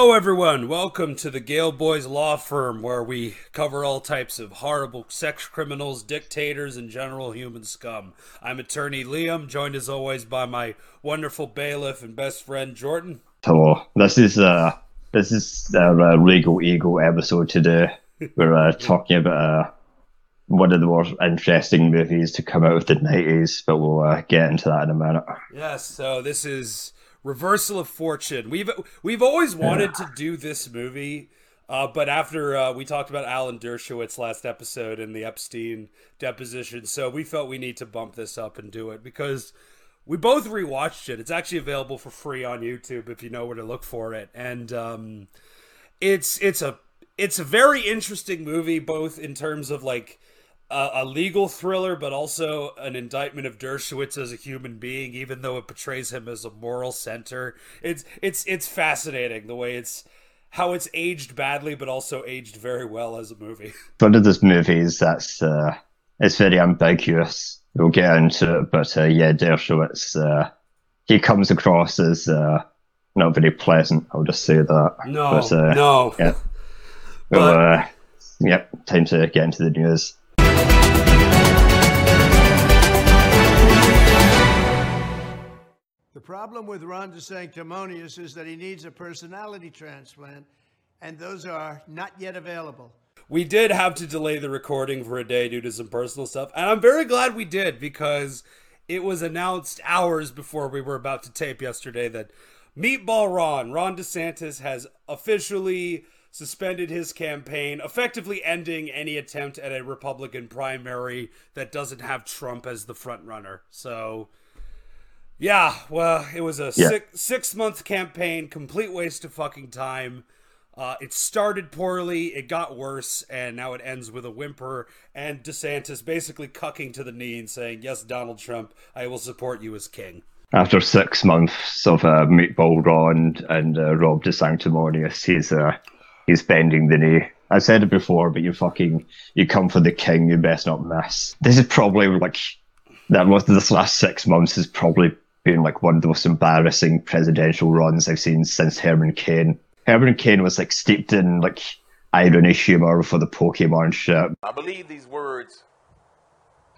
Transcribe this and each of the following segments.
Hello, everyone. Welcome to the Gale Boys Law Firm, where we cover all types of horrible sex criminals, dictators, and general human scum. I'm attorney Liam, joined as always by my wonderful bailiff and best friend Jordan. Hello. This is uh this is our uh, legal ego episode today. We're uh, talking about uh, one of the more interesting movies to come out of the nineties, but we'll uh, get into that in a minute. Yes. So this is Reversal of Fortune. We've we've always wanted to do this movie, uh, but after uh, we talked about Alan Dershowitz last episode and the Epstein deposition, so we felt we need to bump this up and do it because we both rewatched it. It's actually available for free on YouTube if you know where to look for it, and um, it's it's a it's a very interesting movie, both in terms of like a, a legal thriller, but also an indictment of Dershowitz as a human being, even though it portrays him as a moral center. It's it's it's fascinating the way it's how it's aged badly, but also aged very well as a movie. One of those movies that's uh, it's very ambiguous. We'll get into it, but uh, yeah, Dershowitz uh, he comes across as uh, not very pleasant. I'll just say that. No, but, uh, no. Yeah. Well, uh, yep. Time to get into the news. Problem with Ron DeSanctimonious is that he needs a personality transplant, and those are not yet available. We did have to delay the recording for a day due to some personal stuff, and I'm very glad we did because it was announced hours before we were about to tape yesterday that Meatball Ron, Ron DeSantis, has officially suspended his campaign, effectively ending any attempt at a Republican primary that doesn't have Trump as the front runner. So, yeah, well, it was a Yeah. six six month campaign, complete waste of fucking time. Uh, it started poorly, it got worse, and now it ends with a whimper and DeSantis basically cucking to the knee and saying, "Yes, Donald Trump, I will support you as king." After six months of uh, Meatball Ron and uh, Rob DeSanctimonious, he's uh, he's bending the knee. I said it before, but you fucking you come for the king, you best not miss. This is probably like that was this last six months has probably been like one of the most embarrassing presidential runs I've seen since Herman Cain. Herman Cain was like steeped in like irony humor for the Pokemon shit. I believe these words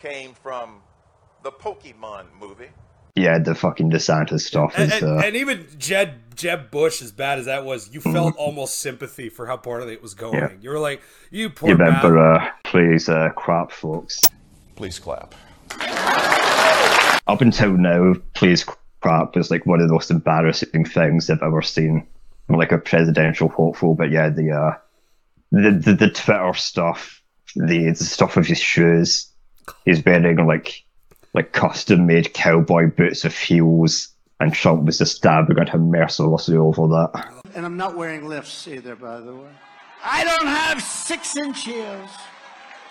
came from the Pokemon movie. Yeah, the fucking DeSantis stuff And, is uh, and even Jeb Jeb Bush, as bad as that was, you felt almost sympathy for how poorly it was going. Yeah. You were like, "You poor you man." remember uh, please uh, crap folks. Please clap. Up until now, Please Crap is like one of the most embarrassing things I've ever seen. I'm like a presidential hopeful, but yeah, the uh, the, the the Twitter stuff, the the stuff of his shoes, he's wearing like like custom made cowboy boots with heels, and Trump was just stabbing at him mercilessly over that. And I'm not wearing lifts either, by the way. I don't have six inch heels.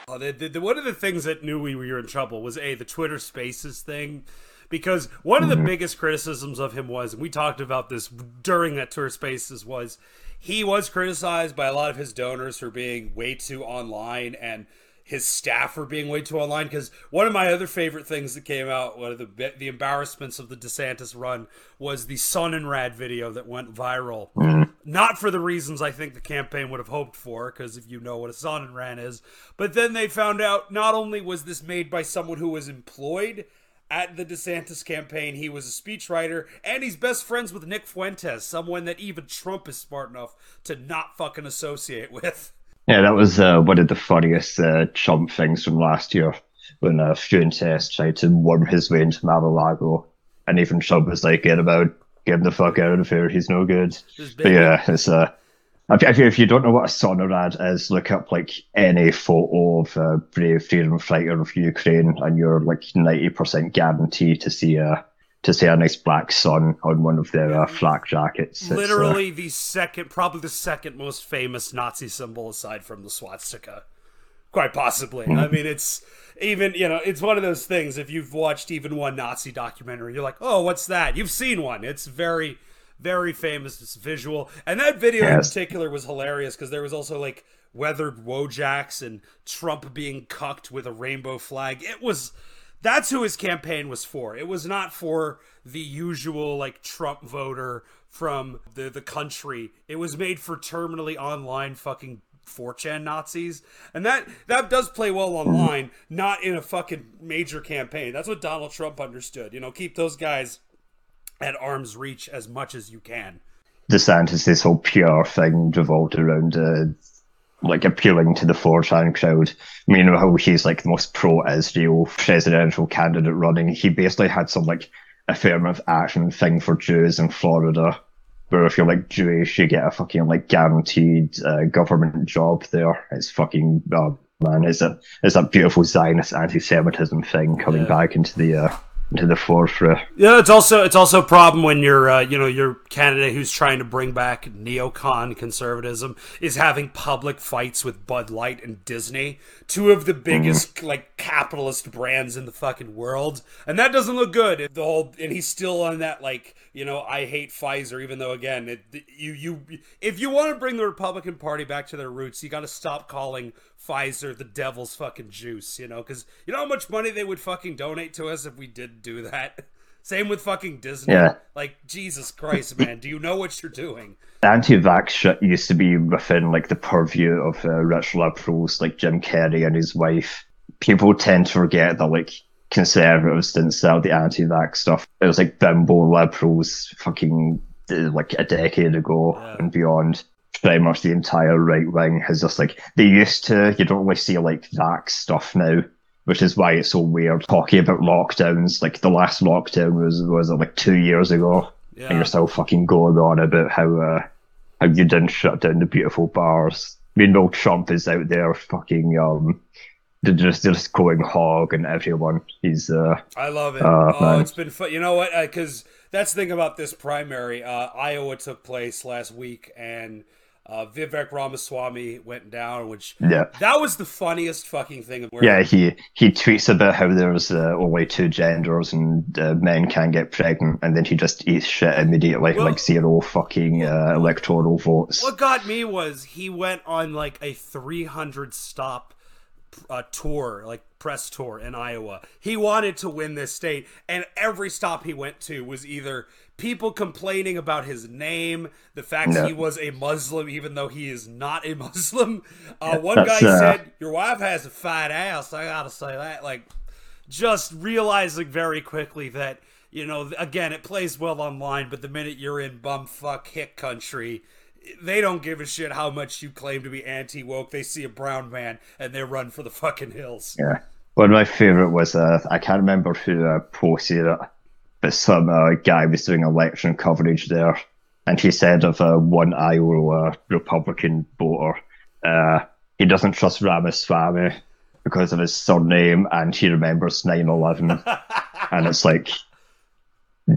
Oh, the, the, the- one of the things that knew we were in trouble was a the Twitter Spaces thing, because one of the mm-hmm. biggest criticisms of him was, and we talked about this during that Twitter Spaces, was he was criticized by a lot of his donors for being way too online and his staff for being way too online. Because one of my other favorite things that came out, one of the the embarrassments of the DeSantis run, was the Sonnenrad video that went viral. Mm-hmm. Not for the reasons I think the campaign would have hoped for, because if you know what a Sonnenrad is, but then they found out not only was this made by someone who was employed at the DeSantis campaign, he was a speechwriter, and he's best friends with Nick Fuentes, someone that even Trump is smart enough to not fucking associate with. Yeah, that was uh, one of the funniest uh, Trump things from last year when uh, Fuentes tried to worm his way into Mar-a-Lago, and even Trump was like, "Get him out, get him the fuck out of here. He's no good." But yeah, it's uh, if, if you don't know what a Sonnenrad is, look up like any photo of a brave freedom fighter of Ukraine, and you're like ninety percent guaranteed to see a to see a nice black sun on one of their uh, flak jackets. It's, uh, Literally the second, probably the second most famous Nazi symbol aside from the swastika. Quite possibly. I mean, it's even, you know, it's one of those things. If you've watched even one Nazi documentary, you're like, oh, what's that? You've seen one. It's very, very famous. It's visual. And that video in particular was hilarious because there was also like weathered Wojaks and Trump being cucked with a rainbow flag. It was That's who his campaign was for. It was not for the usual like Trump voter from the the country. It was made for terminally online fucking 4chan Nazis. And that that does play well online, not in a fucking major campaign. That's what Donald Trump understood. You know, keep those guys at arm's reach as much as you can. DeSantis, this whole PR thing revolved around uh, like appealing to the 4chan crowd. Meanwhile, he's like the most pro-Israel presidential candidate running. He basically had some like affirmative action thing for Jews in Florida, where if you're like Jewish, you get a fucking like guaranteed uh, government job there. It's fucking uh, man, is a is that beautiful Zionist anti-Semitism thing coming Yeah. back into the uh, into the forefront. Yeah, it's also it's also a problem when your uh, you know your candidate who's trying to bring back neocon conservatism is having public fights with Bud Light and Disney, two of the biggest like capitalist brands in the fucking world, and that doesn't look good. The whole and he's still on that like you know I hate Pfizer, even though again it, you you if you want to bring the Republican Party back to their roots, you got to stop calling Pfizer the devil's fucking juice, you know, because you know how much money they would fucking donate to us if we did do that. Same with fucking Disney. Yeah. Like Jesus Christ, man, do you know what you're doing? anti-vax shit used to be within like the purview of uh, rich liberals like Jim Carrey and his wife. People tend to forget that like conservatives didn't sell the anti-vax stuff. It was like bimbo liberals fucking uh, like a decade ago and beyond. Pretty much the entire right wing has just like they used to. You don't really see like vax stuff now. Which is why it's so weird talking about lockdowns. Like the last lockdown was was it like two years ago, Yeah. and you're still fucking going on about how uh, how you didn't shut down the beautiful bars. Meanwhile, Trump is out there fucking um, they're just they're just going hog and everyone. He's uh, I love it. Uh, oh, man. it's been fun. You know what? Because that's the thing about this primary. Uh, Iowa took place last week, and uh, Vivek Ramaswamy went down, which yeah. that was the funniest fucking thing. Where, Yeah, he he tweets about how there's uh, only two genders and uh, men can get pregnant, and then he just eats shit immediately, Well- like zero fucking uh, electoral votes. What got me was he went on like a 300 stop uh, tour, like press tour in Iowa. He wanted to win this state, and every stop he went to was either people complaining about his name, the fact No. he was a Muslim, even though he is not a Muslim. Uh, one That's, guy uh, said, "Your wife has a fat ass." I gotta say that, like, just realizing very quickly that you know, again, it plays well online, but the minute you're in bumfuck hick country, they don't give a shit how much you claim to be anti woke. They see a brown man and they run for the fucking hills. Yeah. One of my favorite was uh, I can't remember who uh, posted it, but some uh, guy was doing election coverage there, and he said of uh, one Iowa Republican voter, uh, he doesn't trust Ramaswamy because of his surname, and he remembers 9/11, and it's like,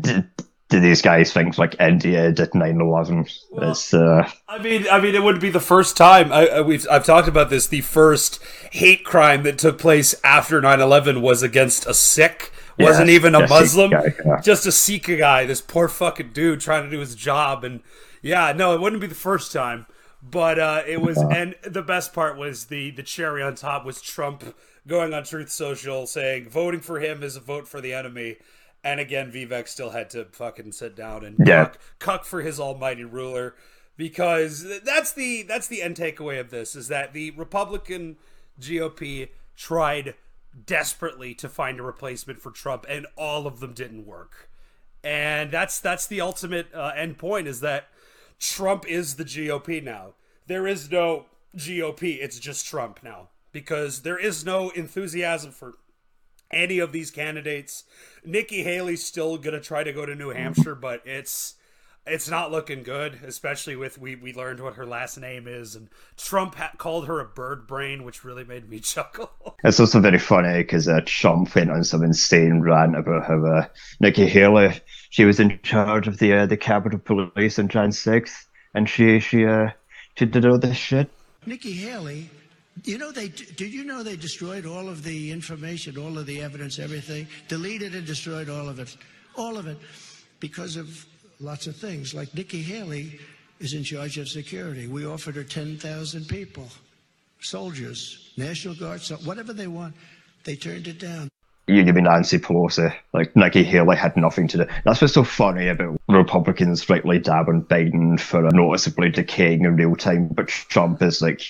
do, do these guys think like India did 9/11? it's uh, I mean, I mean, it wouldn't be the first time I, I, we've I've talked about this. The first hate crime that took place after 9-11 was against a Sikh. Wasn't Yeah, even a a Muslim, guy, yeah. just a Sikh guy. This poor fucking dude trying to do his job, and yeah, no, it wouldn't be the first time. But uh, it was, and the best part was the the cherry on top was Trump going on Truth Social saying voting for him is a vote for the enemy. And again, Vivek still had to fucking sit down and Yeah. cuck, cuck for his almighty ruler because that's the that's the end takeaway of this is that the Republican GOP tried desperately to find a replacement for Trump and all of them didn't work. And that's that's the ultimate uh, end point is that Trump is the GOP now. There is no GOP, it's just Trump now because there is no enthusiasm for any of these candidates. Nikki Haley's still gonna try to go to New Hampshire, but it's it's not looking good, especially with we we learned what her last name is, and Trump ha- called her a bird brain, which really made me chuckle. It's also very funny because uh, Trump went on some insane rant about how uh, Nikki Haley, she was in charge of the uh, the Capitol Police on Jan 6th, and she she uh she did all this shit. Nikki Haley, you know they did you know they destroyed all of the information, all of the evidence, everything, deleted and destroyed all of it, all of it, because of lots of things. Like Nikki Haley is in charge of security. We offered her ten thousand people, soldiers, National Guard, so whatever they want. They turned it down. you give me Nancy Pelosi. Like Nikki Haley had nothing to do. That's what's so funny about Republicans rightly dabbing Biden for noticeably decaying in real time, but Trump is like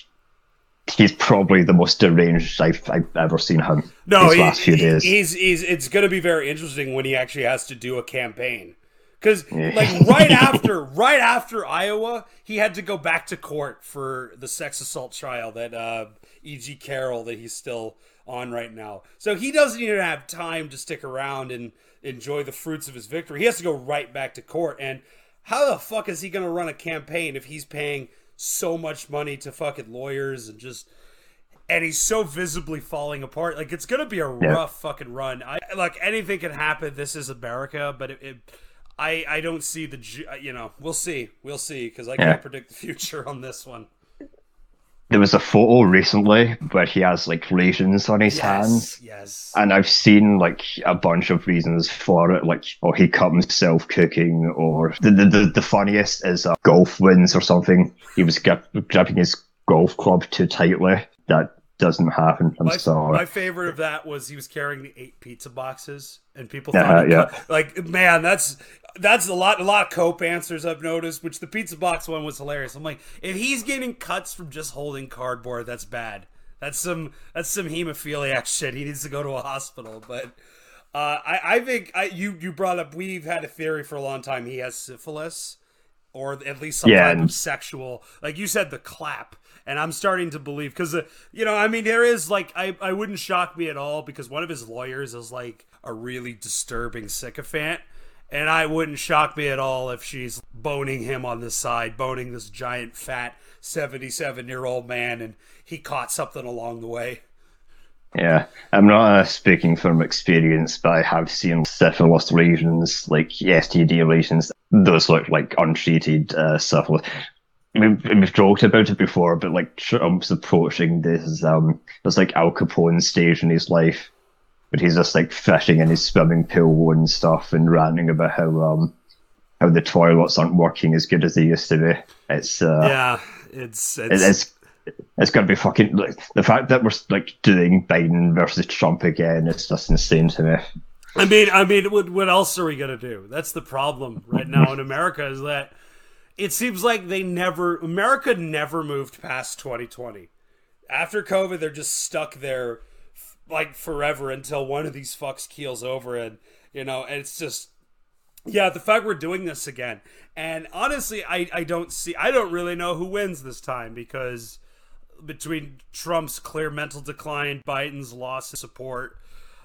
he's probably the most deranged I've, I've ever seen him. No, these he- last few days. he's he's it's going to be very interesting when he actually has to do a campaign. Because like right after right after Iowa, he had to go back to court for the sex assault trial that uh, E.G. Carroll that he's still on right now. So he doesn't even have time to stick around and enjoy the fruits of his victory. He has to go right back to court. And how the fuck is he going to run a campaign if he's paying so much money to fucking lawyers and just and he's so visibly falling apart. Like it's gonna be a Yeah. rough fucking run. I like anything can happen. This is America, but it, it I I don't see the you know we'll see we'll see because I can't predict the future on this one. There was a photo recently where he has like raisins on his hands. Yes, yes. And I've seen like a bunch of reasons for it, like oh he cut himself cooking, or the the, the, the funniest is uh, golf wins or something. He was grip, gripping his golf club too tightly. That doesn't happen. I'm My, sorry. my favorite of that was he was carrying the eight pizza boxes, and people Yeah, thought, he yeah. like, man, that's that's a lot, a lot of cope answers I've noticed. Which the pizza box one was hilarious. I'm like, if he's getting cuts from just holding cardboard, that's bad. That's some that's some hemophiliac shit. He needs to go to a hospital. But uh, I, I think I, you you brought up. We've had a theory for a long time. He has syphilis, or at least some Yeah, type and- of sexual. Like you said, the clap. And I'm starting to believe because, uh, you know, I mean, there is like, I, I wouldn't shock me at all because one of his lawyers is like a really disturbing sycophant. And I wouldn't shock me at all if she's boning him on the side, boning this giant, fat, 77 year old man, and he caught something along the way. Yeah, I'm not uh, speaking from experience, but I have seen syphilis lesions, like STD lesions. Those look like untreated uh, syphilis. We've, we've joked about it before, but like Trump's approaching this, um, there's like Al Capone stage in his life, but he's just like fishing in his swimming pool and stuff, and ranting about how um how the toilets aren't working as good as they used to be. It's uh, Yeah, it's, it- it's, it's it's gonna be fucking like the fact that we're like doing Biden versus Trump again. It's just insane to me. I mean, I mean, what what else are we gonna do? That's the problem right now in America is that it seems like they never America never moved past 2020. After COVID, they're just stuck there like forever until one of these fucks keels over, and you know, and it's just yeah, the fact we're doing this again. And honestly, I I don't see I don't really know who wins this time because between Trump's clear mental decline, Biden's loss of support.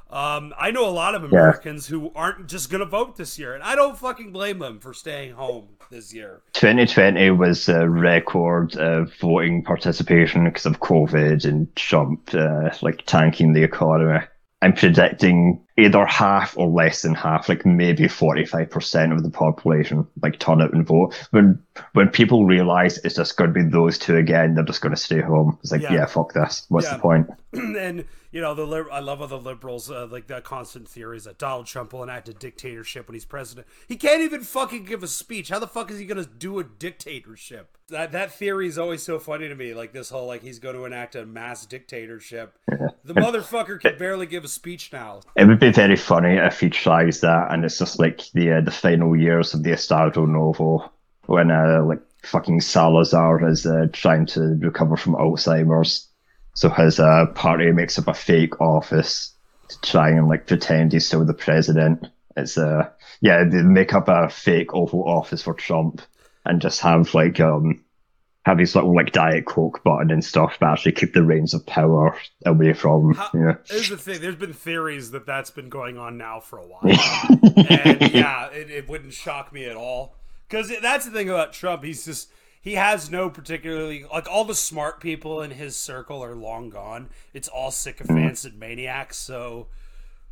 Um, I know a lot of Americans who aren't just going to vote this year, and I don't fucking blame them for staying home this year. 2020 was a record uh, voting participation because of COVID and Trump uh, like tanking the economy. I'm predicting either half or less than half, like maybe 45% of the population, like turn out and vote. When when people realize it's just going to be those two again, they're just going to stay home. It's like, Yeah. yeah, fuck this. What's Yeah. the point? and you know the I love how the liberals uh, like the constant theories that Donald Trump will enact a dictatorship when he's president. He can't even fucking give a speech. How the fuck is he gonna do a dictatorship? That that theory is always so funny to me. Like this whole like he's going to enact a mass dictatorship. The motherfucker can barely give a speech now. It would be very funny if he tries that, and it's just like the uh, the final years of the Estado Novo when uh, like fucking Salazar is uh, trying to recover from Alzheimer's, so his uh, party makes up a fake office to try and like pretend he's still the president. It's uh yeah, they make up a fake Oval Office for Trump and just have like um have his little like Diet Coke button and stuff, but actually keep the reins of power away from How, know. Here's the thing: there's been theories that that's been going on now for a while, and yeah, it, it wouldn't shock me at all. Because that's the thing about Trump; he's just he has no particularly like all the smart people in his circle are long gone. It's all sycophants mm-hmm. and maniacs. So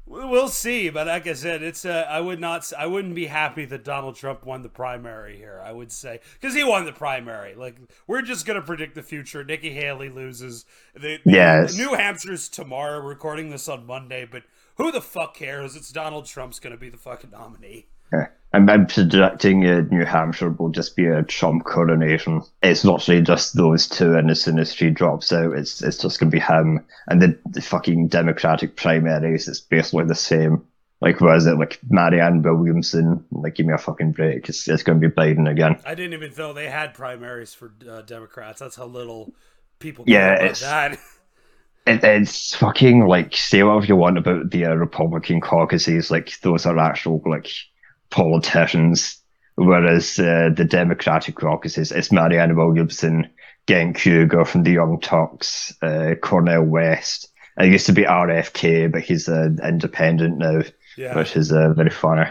we'll see. But like I said, it's uh, I would not I wouldn't be happy that Donald Trump won the primary here. I would say because he won the primary. Like we're just gonna predict the future. Nikki Haley loses. The, Yes. New Hampshire's tomorrow. Recording this on Monday, but who the fuck cares? It's Donald Trump's gonna be the fucking nominee. Yeah. I'm, I'm predicting uh, New Hampshire will just be a Trump coronation. It's literally just those two, and as soon as she drops out, it's it's just going to be him. And the, the fucking Democratic primaries, it's basically the same. Like, what is it? Like Marianne Williamson? Like, give me a fucking break. It's it's going to be Biden again. I didn't even know they had primaries for uh, Democrats. That's how little people. Yeah, about it's- that. It, it's fucking like say whatever you want about the uh, Republican caucuses. Like those are actual like politicians, whereas uh, the Democratic caucuses, it's Marianne Williamson, Cenk Uygur from the Young Turks, uh, Cornel West. It used to be RFK, but he's an independent now, Yeah. which is uh, very funny.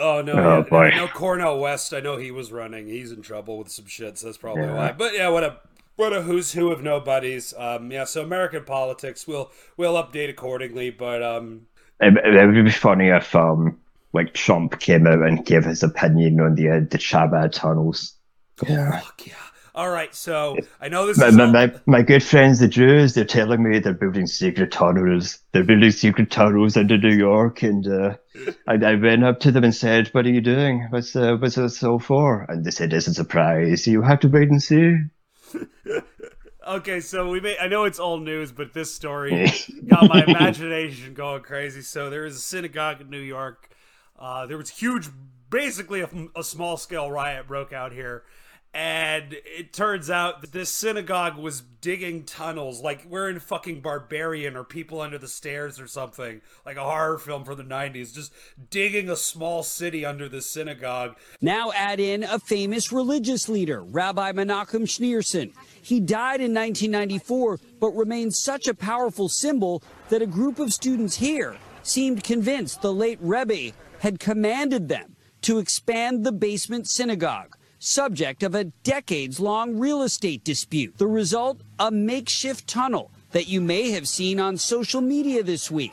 Oh no! Oh, yeah, boy. I know Cornel West. I know he was running. He's in trouble with some shit, so that's probably Yeah. why. But yeah, what a what a who's who of nobodies. Um, yeah, so American politics. We'll we'll update accordingly. But um, It, it would be funny if um like Trump came out and gave his opinion on the uh, the Chabad tunnels. Yeah. fuck yeah. All right, so I know this My, is my, all- my, my good friends, the Jews, they're telling me they're building secret tunnels. They're building secret tunnels under New York, and uh, I, I went up to them and said, "What are you doing? What's uh, what's this all for?" And they said, "It's a surprise. You have to wait and see." Okay, so we may I know it's old news, but this story got my imagination going crazy. So there is a synagogue in New York. Uh, there was huge, basically a, a small scale riot broke out here. And it turns out that this synagogue was digging tunnels, like we're in fucking Barbarian or People Under the Stairs or something, like a horror film from the 90s, just digging a small city under the synagogue. Now add in a famous religious leader, Rabbi Menachem Schneerson. He died in 1994, but remains such a powerful symbol that a group of students here seemed convinced the late Rebbe had commanded them to expand the basement synagogue, subject of a decades long real estate dispute. The result, a makeshift tunnel that you may have seen on social media this week.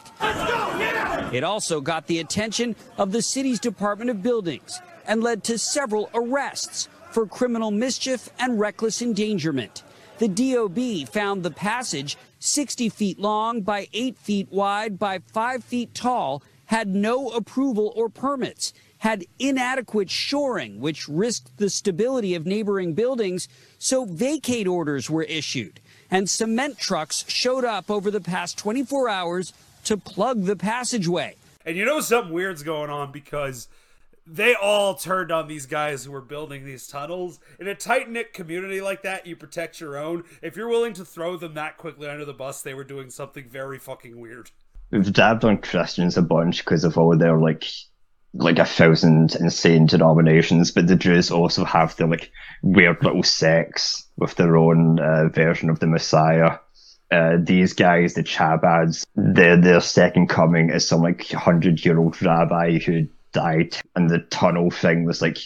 It also got the attention of the city's Department of Buildings and led to several arrests for criminal mischief and reckless endangerment. The DOB found the passage 60 feet long by 8 feet wide by 5 feet tall had no approval or permits, had inadequate shoring, which risked the stability of neighboring buildings, so vacate orders were issued. And cement trucks showed up over the past 24 hours to plug the passageway. And you know something weird's going on because they all turned on these guys who were building these tunnels. In a tight knit community like that, you protect your own. If you're willing to throw them that quickly under the bus, they were doing something very fucking weird. We've dabbed on Christians a bunch because of all their like like a thousand insane denominations, but the Jews also have their like weird little sects with their own uh, version of the Messiah. Uh, these guys, the Chabads, their their second coming is some like hundred year old rabbi who died, and the tunnel thing was like,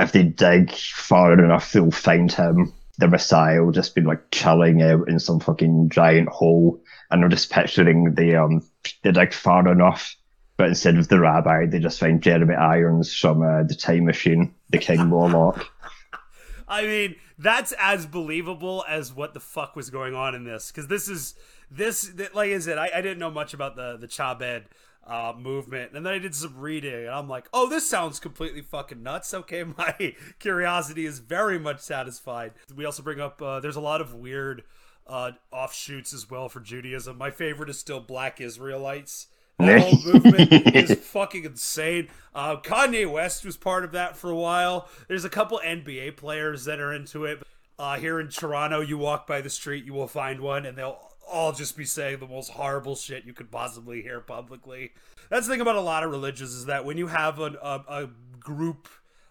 if they dig far enough, they'll find him. The Messiah will just be like chilling out in some fucking giant hole, and I'm just picturing the um they dig far enough, but instead of the rabbi, they just find Jeremy Irons from uh, the Time Machine, the King Morlock. I mean, that's as believable as what the fuck was going on in this. Because this is this like I said, I, I didn't know much about the the Chabad uh, movement, and then I did some reading, and I'm like, oh, this sounds completely fucking nuts. Okay, my curiosity is very much satisfied. We also bring up uh, there's a lot of weird uh, offshoots as well for Judaism. My favorite is still Black Israelites. That whole movement is fucking insane. Uh, Kanye West was part of that for a while. There's a couple NBA players that are into it. Uh, here in Toronto, you walk by the street, you will find one, and they'll all just be saying the most horrible shit you could possibly hear publicly. That's the thing about a lot of religions is that when you have an, a, a group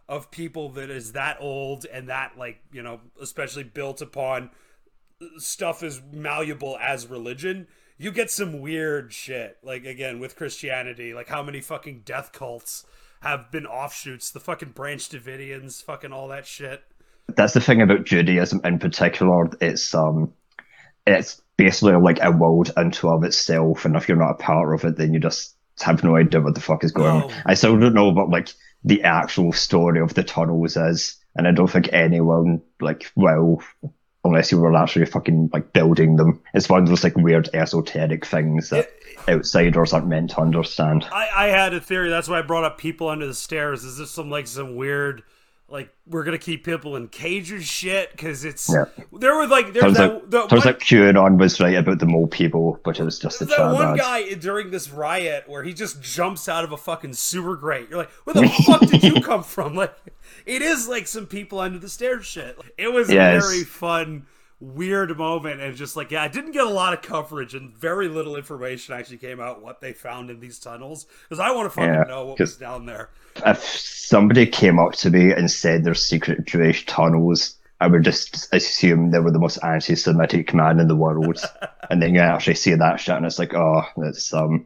of people that is that old and that like you know especially built upon stuff is malleable as religion you get some weird shit like again with christianity like how many fucking death cults have been offshoots the fucking branch davidians fucking all that shit That's the thing about Judaism in particular. It's um, it's basically like a world unto of itself, and if you're not a part of it, then you just have no idea what the fuck is going No. on. I still don't know what like the actual story of the tunnels is, and I don't think anyone like will unless you were actually fucking like building them. It's one of those like weird esoteric things that outsiders aren't meant to understand. I, I had a theory. That's why I brought up people under the stairs. Is this some like some weird like we're gonna keep people in cages shit? Because it's Yeah. there was like there's Turns that, out, the turns one, out QAnon was right about the mole people, but it was just a there's that one trad guy during this riot where he just jumps out of a fucking sewer grate. You're like, where the fuck did you come from? Like, it is like some people under the stairs shit. It was Yes. a very fun. Weird moment, and just like, yeah, I didn't get a lot of coverage, and very little information actually came out what they found in these tunnels because I want to fucking Yeah, know what was down there. If somebody came up to me and said there's secret Jewish tunnels, I would just assume they were the most anti-Semitic man in the world. and then you actually see that shit, and it's like, oh, that's um,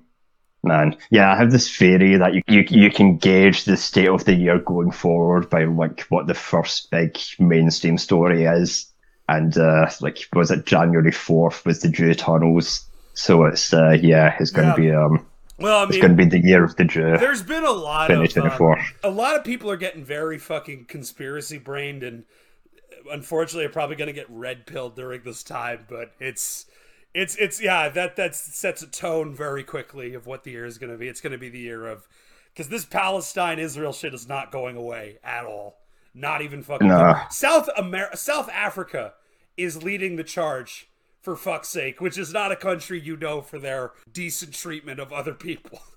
man, yeah. I have this theory that you you you can gauge the state of the year going forward by like what the first big mainstream story is, and uh, like was it January fourth was the Jew tunnels. So it's uh, yeah, it's going Yeah. to be um, Well, I it's mean, going to be the year of the Jew. There's been a lot of uh, a lot of people are getting very fucking conspiracy brained, and unfortunately, are probably going to get red pilled during this time. But it's it's it's yeah that that sets a tone very quickly of what the year is going to be. It's going to be the year of because this Palestine Israel shit is not going away at all. Not even fucking No. South America, South Africa is leading the charge. For fuck's sake, which is not a country you know for their decent treatment of other people.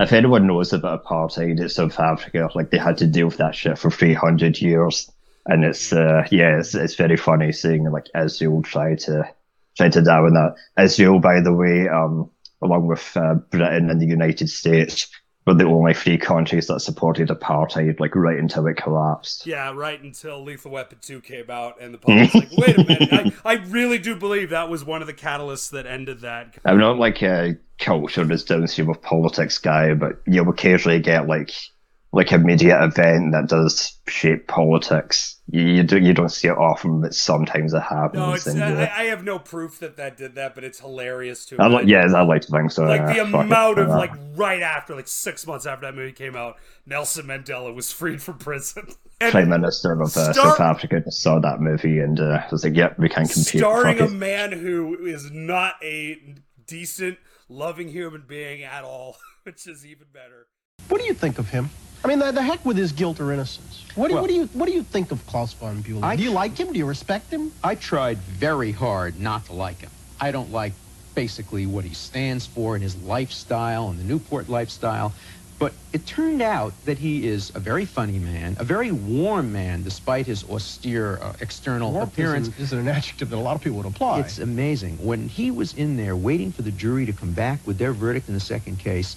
If anyone knows about apartheid in South Africa, like they had to deal with that shit for 300 years. And it's, uh, yeah, it's, it's very funny seeing like Israel try to, try to down that. Israel, by the way, um, along with uh, Britain and the United States, were the only three countries that supported apartheid, like right until it collapsed. Yeah, right until Lethal Weapon 2 came out, and the public's like, wait a minute. I, I really do believe that was one of the catalysts that ended that. I'm not like a culture is downstream of politics guy, but you'll occasionally get like like a media event that does shape politics. You, you do you don't see it often, but sometimes it happens. No, it's, and, uh, I, I have no proof that that did that, but it's hilarious to I like, yeah, I like to think so. Like yeah, the fuck it, amount of yeah. like right after, like six months after that movie came out, Nelson Mandela was freed from prison. And Prime Minister of uh, Star- South Africa just saw that movie and uh, was like, "Yep, we can compete." starring a it. man who is not a decent, loving human being at all, which is even better. What do you think of him? I mean, the, the heck with his guilt or innocence. What do, Well- what do you what do you think of Klaus von Bülow? I- do you like him? Do you respect him? I tried very hard not to like him. I don't like basically what he stands for and his lifestyle and the Newport lifestyle. But it turned out that he is a very funny man, a very warm man, despite his austere uh, external Warmth appearance. isn't, isn't an adjective that a lot of people would apply. It's amazing. When he was in there waiting for the jury to come back with their verdict in the second case,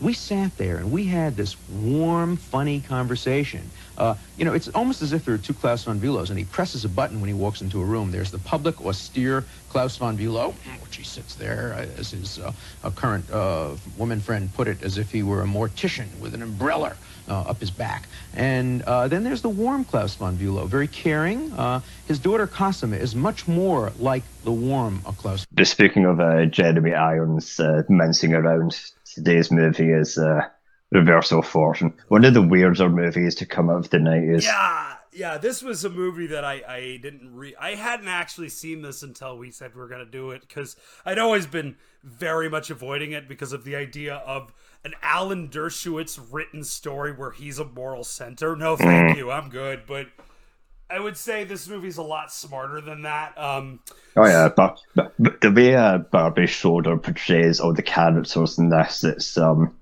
we sat there and we had this warm, funny conversation. Uh, you know, it's almost as if there are two Klaus von Bülows, and he presses a button when he walks into a room. There's the public, austere Klaus von Bülow, which he sits there, uh, as his uh, current uh, woman friend put it, as if he were a mortician with an umbrella uh, up his back. And uh, then there's the warm Klaus von Bülow, very caring. His daughter Cosima is much more like the warm Klaus speaking of Jeremy Irons uh, mincing around, today's movie is uh, Reversal of Fortune. One of the weirder movies to come out of the 90s. Yeah, yeah. This was a movie that I I didn't re I hadn't actually seen this until we said we are gonna do it because I'd always been very much avoiding it because of the idea of an Alan Dershowitz written story where he's a moral center. No, thank you. I'm good, but. I would say this movie's a lot smarter than that. Um, Oh yeah, but, but, the way uh, Barbet Schroeder portrays all the characters in this, it's um,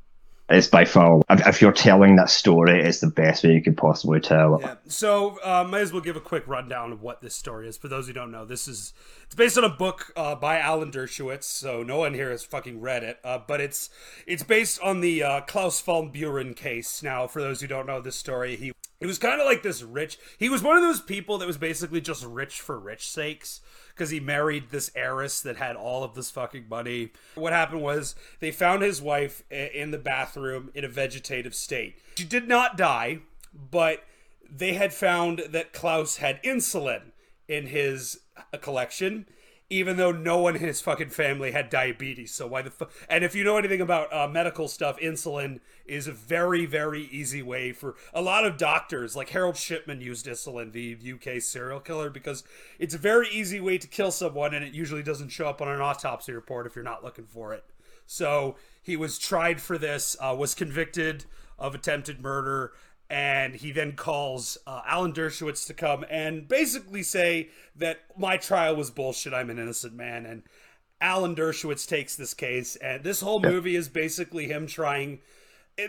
it's by far. If, you're telling that story, it's the best way you could possibly tell it. Yeah. So, uh, might as well give a quick rundown of what this story is. For those who don't know, this is it's based on a book uh, by Alan Dershowitz. So no one here has fucking read it, uh, but it's it's based on the uh, Klaus von Bülow case. Now, for those who don't know this story, he he was kind of like this rich. He was one of those people that was basically just rich for rich sakes because he married this heiress that had all of this fucking money. What happened was they found his wife in the bathroom in a vegetative state. She did not die, but they had found that Klaus had insulin in his uh, collection. Even though no one in his fucking family had diabetes. So why the fuck? And if you know anything about uh, medical stuff, insulin is a very, very easy way for a lot of doctors. Like Harold Shipman used insulin, the UK serial killer, because it's a very easy way to kill someone, and it usually doesn't show up on an autopsy report if you're not looking for it. So he was tried for this, uh, was convicted of attempted murder, and he then calls uh, Alan Dershowitz to come and basically say that my trial was bullshit. I'm an innocent man, and Alan Dershowitz takes this case, and this whole movie is basically him trying.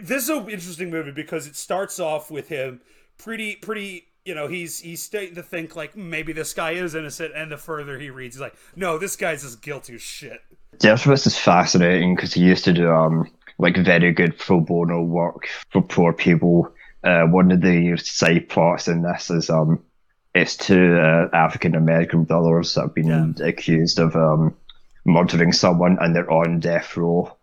This is an interesting movie because it starts off with him pretty, pretty. You know, he's he's starting to think like maybe this guy is innocent, and the further he reads, he's like, no, this guy's as guilty as shit. Dershowitz is fascinating because he used to do um like very good pro bono work for poor people uh, one of the side plots in this is um, it's two uh, African American brothers that have been yeah. accused of um, murdering someone, and they're on death row.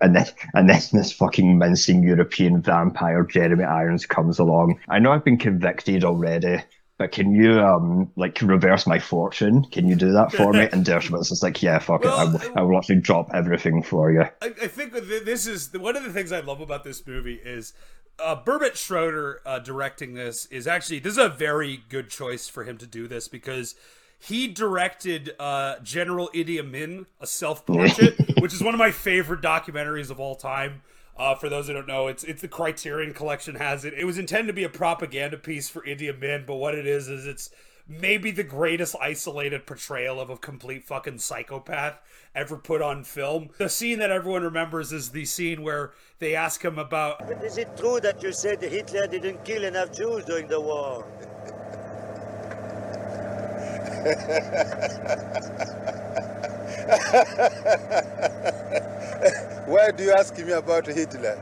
And then, and then this fucking mincing European vampire Jeremy Irons comes along. I know I've been convicted already, but can you um like reverse my fortune? Can you do that for me? And Dershowitz is like, yeah, fuck well, it, I, w- I will actually drop everything for you. I, I think this is one of the things I love about this movie is uh, Barbet Schroeder uh, directing this is actually this is a very good choice for him to do this because he directed uh, General Idi Amin, a self portrait, which is one of my favorite documentaries of all time. Uh, for those who don't know, it's it's the Criterion Collection has it. It was intended to be a propaganda piece for Idi Amin, but what it is is it's maybe the greatest isolated portrayal of a complete fucking psychopath ever put on film. The scene that everyone remembers is the scene where they ask him about. But is it true that you said Hitler didn't kill enough Jews during the war? Why do you ask me about Hitler?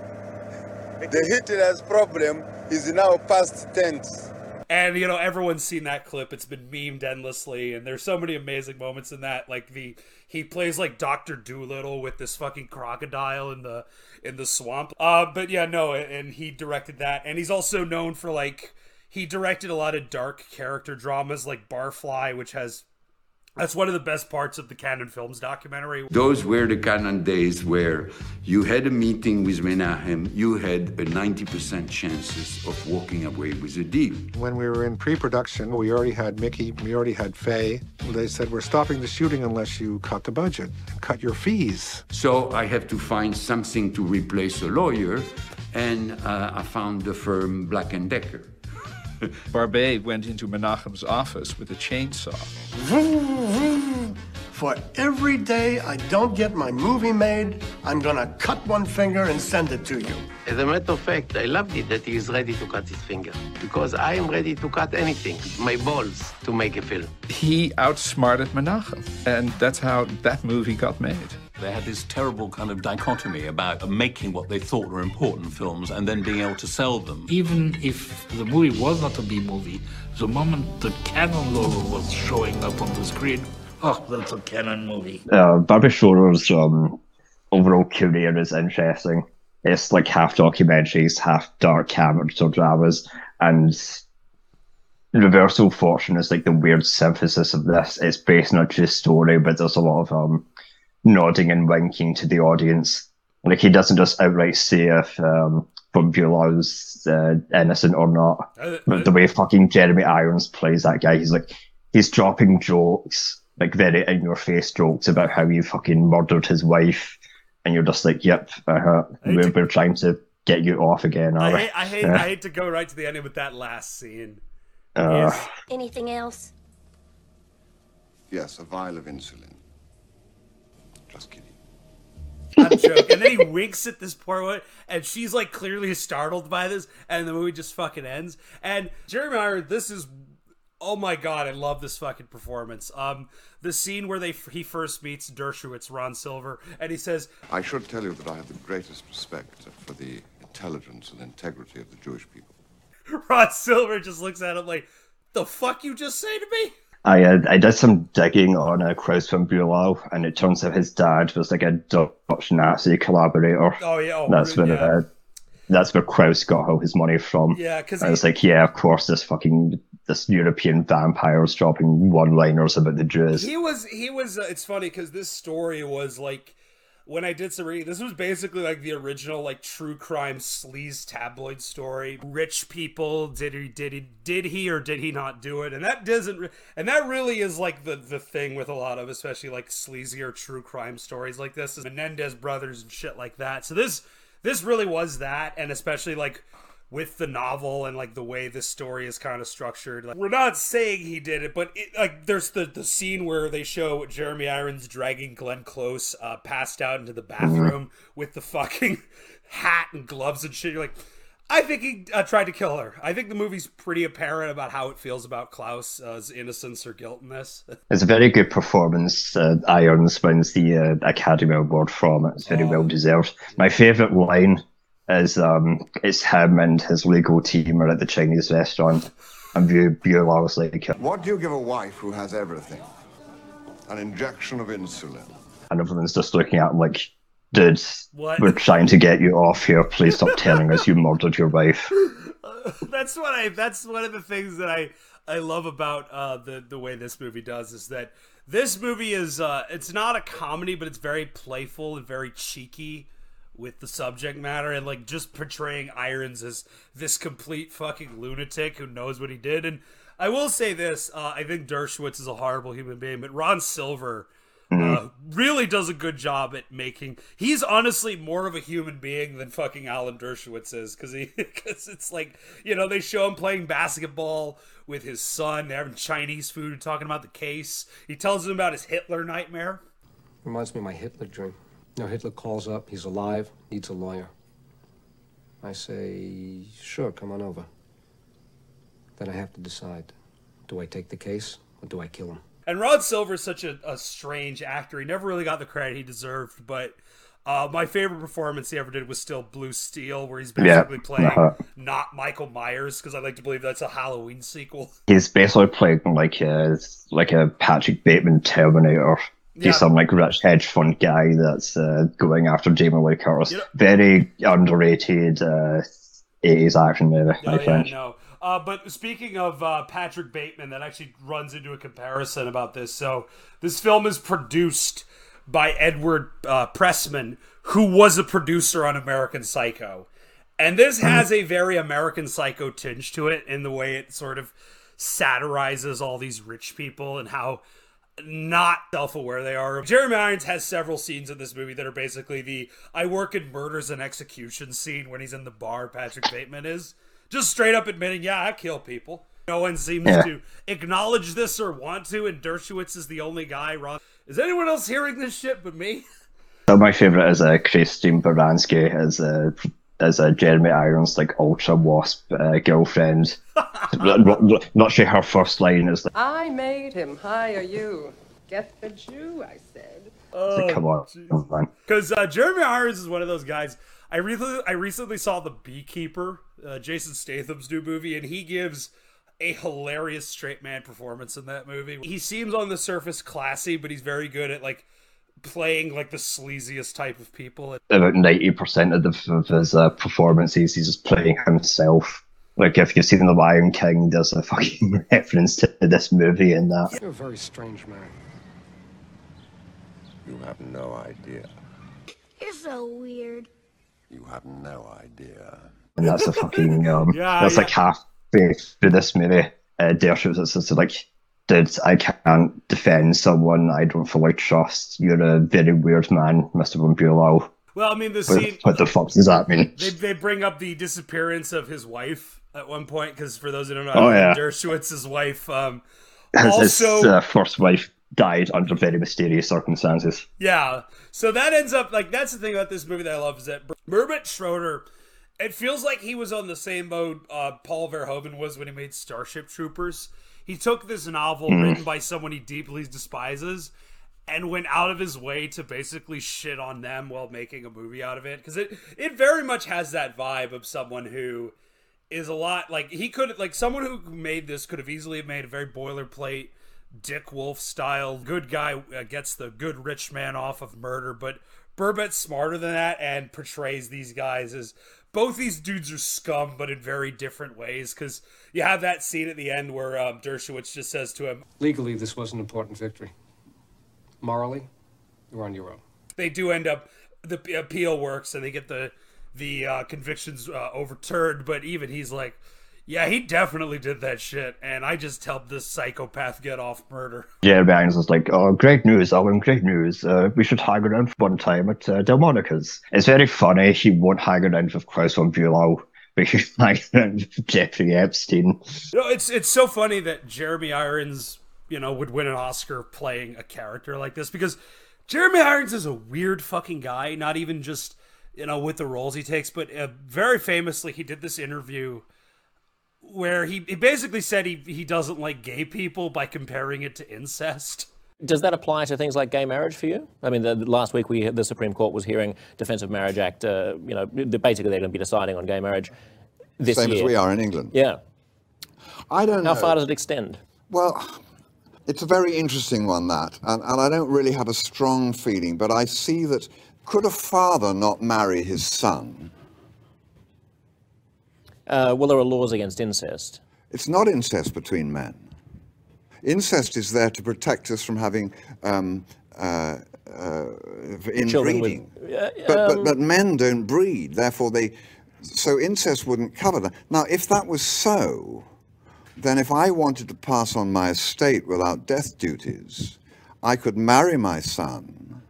The Hitler's problem is now past tense. And you know everyone's seen that clip. It's been memed endlessly, and there's so many amazing moments in that. Like the he plays like Doctor Dolittle with this fucking crocodile in the in the swamp. Uh, but yeah, no, and he directed that, and he's also known for like he directed a lot of dark character dramas like Barfly, which has that's one of the best parts of the Cannon Films documentary. Those were the Cannon days where you had a meeting with Menahem, you had a 90% chances of walking away with a deal. When we were in pre-production, we already had Mickey, we already had Faye. They said, we're stopping the shooting unless you cut the budget and cut your fees. So I have to find something to replace a lawyer, and uh, I found the firm Black & Decker. Barbet went into Menahem's office with a chainsaw. For every day I don't get my movie made, I'm gonna cut one finger and send it to you. As a matter of fact, I loved it that he is ready to cut his finger. Because I am ready to cut anything, my balls, to make a film. He outsmarted Menahem, and that's how that movie got made. They had this terrible kind of dichotomy about making what they thought were important films and then being able to sell them. Even if the movie was not a B movie, the moment the Cannon logo was showing up on the screen, oh, that's a Cannon movie. Uh, Barbet Schroeder's um, overall career is interesting. It's like half documentaries, half dark character dramas, and Reversal Fortune is like the weird synthesis of this. It's based on a true story, but there's a lot of um, nodding and winking to the audience. Like he doesn't just outright say if um, von Bülow's uh, innocent or not. Uh, uh, the way fucking Jeremy Irons plays that guy, he's like he's dropping jokes, like very in your face jokes about how you fucking murdered his wife, and you're just like, yep, uh-huh. we're, we're trying to get you off again. I hate, I hate, yeah. I hate to go right to the ending with that last scene. Uh, yes. Anything else? Yes, a vial of insulin. Just kidding. I'm joking. and then he winks at this poor woman, and she's like clearly startled by this, and the movie just fucking ends. And Jeremy Irons, this is oh my god, I love this fucking performance. Um, the scene where they he first meets Dershowitz, Ron Silver, and he says, "I should tell you that I have the greatest respect for the intelligence and integrity of the Jewish people." Ron Silver just looks at him like, "The fuck you just say to me?" I uh, I did some digging on uh, Klaus von Bülow, and it turns out his dad was like a Dutch Nazi collaborator. Oh yeah, oh, that's where yeah. Uh, that's where Klaus got all his money from. Yeah, because I was like, yeah, of course, this fucking this European vampires dropping one-liners about the Jews. He was he was. Uh, it's funny because this story was like when I did some reading, this was basically like the original like true crime sleaze tabloid story. Rich people did he did he did he or did he not do it? And that doesn't and that really is like the the thing with a lot of especially like sleazier true crime stories like this is Menendez brothers and shit like that. So this this really was that and especially like with the novel and like the way this story is kind of structured. Like, we're not saying he did it, but it, like there's the the scene where they show Jeremy Irons dragging Glenn Close uh, passed out into the bathroom with the fucking hat and gloves and shit. You're like. I think he uh, tried to kill her. I think the movie's pretty apparent about how it feels about Klaus's innocence or guilt in this. It's a very good performance. Uh, Irons wins the uh, Academy Award from it. It's very well deserved. My favourite line is um, it's him and his legal team are at the Chinese restaurant, and Bulow Bulow's like, What do you give a wife who has everything? An injection of insulin. and everyone's just looking at him like, dude, What? we're trying to get you off here. Please stop telling us you murdered your wife. that's what I. That's one of the things that I I love about uh, the the way this movie does is that this movie is uh, it's not a comedy, but it's very playful and very cheeky with the subject matter and like just portraying Irons as this complete fucking lunatic who knows what he did. And I will say this: uh, I think Dershowitz is a horrible human being, but Ron Silver. Uh, really does a good job at making. He's honestly more of a human being than fucking Alan Dershowitz is, because he, because it's like you know they show him playing basketball with his son, they're having Chinese food, talking about the case. He tells him about his Hitler nightmare. Reminds me of my Hitler dream. You know, Hitler calls up, he's alive, needs a lawyer. I say, sure, come on over. Then I have to decide do I take the case or do I kill him? And Ron Silver's such a, a strange actor. He never really got the credit he deserved, but uh, my favorite performance he ever did was still Blue Steel, where he's Yeah, basically playing uh-huh. not Michael Myers, because I like to believe that's a Halloween sequel. He's basically playing like a like a Patrick Bateman Terminator. Yeah. He's some like rich hedge fund guy that's uh, going after Jamie Lee Curtis. Very underrated uh, 80s action movie, Oh, I yeah, think. no. Uh, but speaking of uh, Patrick Bateman, that actually runs into a comparison about this. So this film is produced by Edward uh, Pressman, who was a producer on American Psycho, and this has a very American Psycho tinge to it in the way it sort of satirizes all these rich people and how not self-aware they are. Jeremy Irons has several scenes in this movie that are basically the I work in murders and executions scene when he's in the bar Patrick Bateman is. Just straight up admitting, yeah, I kill people. No one seems Yeah. to acknowledge this or want to, and Dershowitz is the only guy. Ron, is anyone else hearing this shit but me? So my favorite is uh, Christine Baranski as uh, as a Jeremy Irons like ultra wasp uh, girlfriend. not, not- not sure her first line is like, I made him hire you. Get the Jew, I said. Oh, "Come on, man." Because uh, Jeremy Irons is one of those guys. I recently, I recently saw The Beekeeper, uh, Jason Statham's new movie, and he gives a hilarious straight man performance in that movie. He seems on the surface classy, but he's very good at like playing like the sleaziest type of people. About ninety percent of, the, of his uh, performances, he's just playing himself. Like if you've seen The Lion King, there's a fucking reference to this movie in that. You're a very strange man. You have no idea. You're so weird. You have no idea. and that's a fucking um, Yeah, that's yeah. like halfway through this movie. Uh, Dershowitz is just like, dude, I can't defend someone I don't fully trust. You're a very weird man, Mister Von Bulow. Well, I mean, the What, scene what the fuck does that mean? they they bring up the disappearance of his wife at one point because for those who don't know, Oh, yeah. Dershowitz's wife. Um, also, his uh, first wife died under very mysterious circumstances. Yeah. So that ends up like that's the thing about this movie that I love is that Barbet Schroeder. It feels like he was on the same mode uh, Paul Verhoeven was when he made Starship Troopers. He took this novel Hmm. written by someone he deeply despises and went out of his way to basically shit on them while making a movie out of it because it it very much has that vibe of someone who is a lot like he could like someone who made this could have easily made a very boilerplate Dick Wolf style good guy uh, gets the good rich man off of murder, but Barbet's smarter than that and portrays these guys as both these dudes are scum, but in very different ways. Because you have that scene at the end where um, Dershowitz just says to him, Legally, this was an important victory. Morally, you're on your own. they do end up the appeal works and they get the the uh, convictions uh, overturned. But even he's like, yeah, he definitely did that shit, and I just helped this psychopath get off murder. Jeremy Irons is like, oh, great news, Owen, great news. Uh, we should hang around for one time at uh, Delmonico's. It's very funny. He won't hang around with Klaus von Bülow, but he's hang around with Jeffrey Epstein. You know, it's it's so funny that Jeremy Irons, you know, would win an Oscar playing a character like this because Jeremy Irons is a weird fucking guy. Not even just you know with the roles he takes, but uh, very famously he did this interview where he, he basically said he he doesn't like gay people by comparing it to incest. Does that apply to things like gay marriage for you? I mean, the, the last week we the Supreme Court was hearing Defence of Marriage Act. Uh, you know, basically they're going to be deciding on gay marriage this Same year. as we are in England. Yeah. I don't How know. far does it extend? Well, it's a very interesting one, that. And, and I don't really have a strong feeling, but I see that could a father not marry his son? Uh, well, there are laws against incest. It's not incest between men. Incest is there to protect us from having um, uh, uh, with- inbreeding. Uh, but, um, but, but men don't breed, therefore they. So incest wouldn't cover that. Now, if that was so, then if I wanted to pass on my estate without death duties, I could marry my son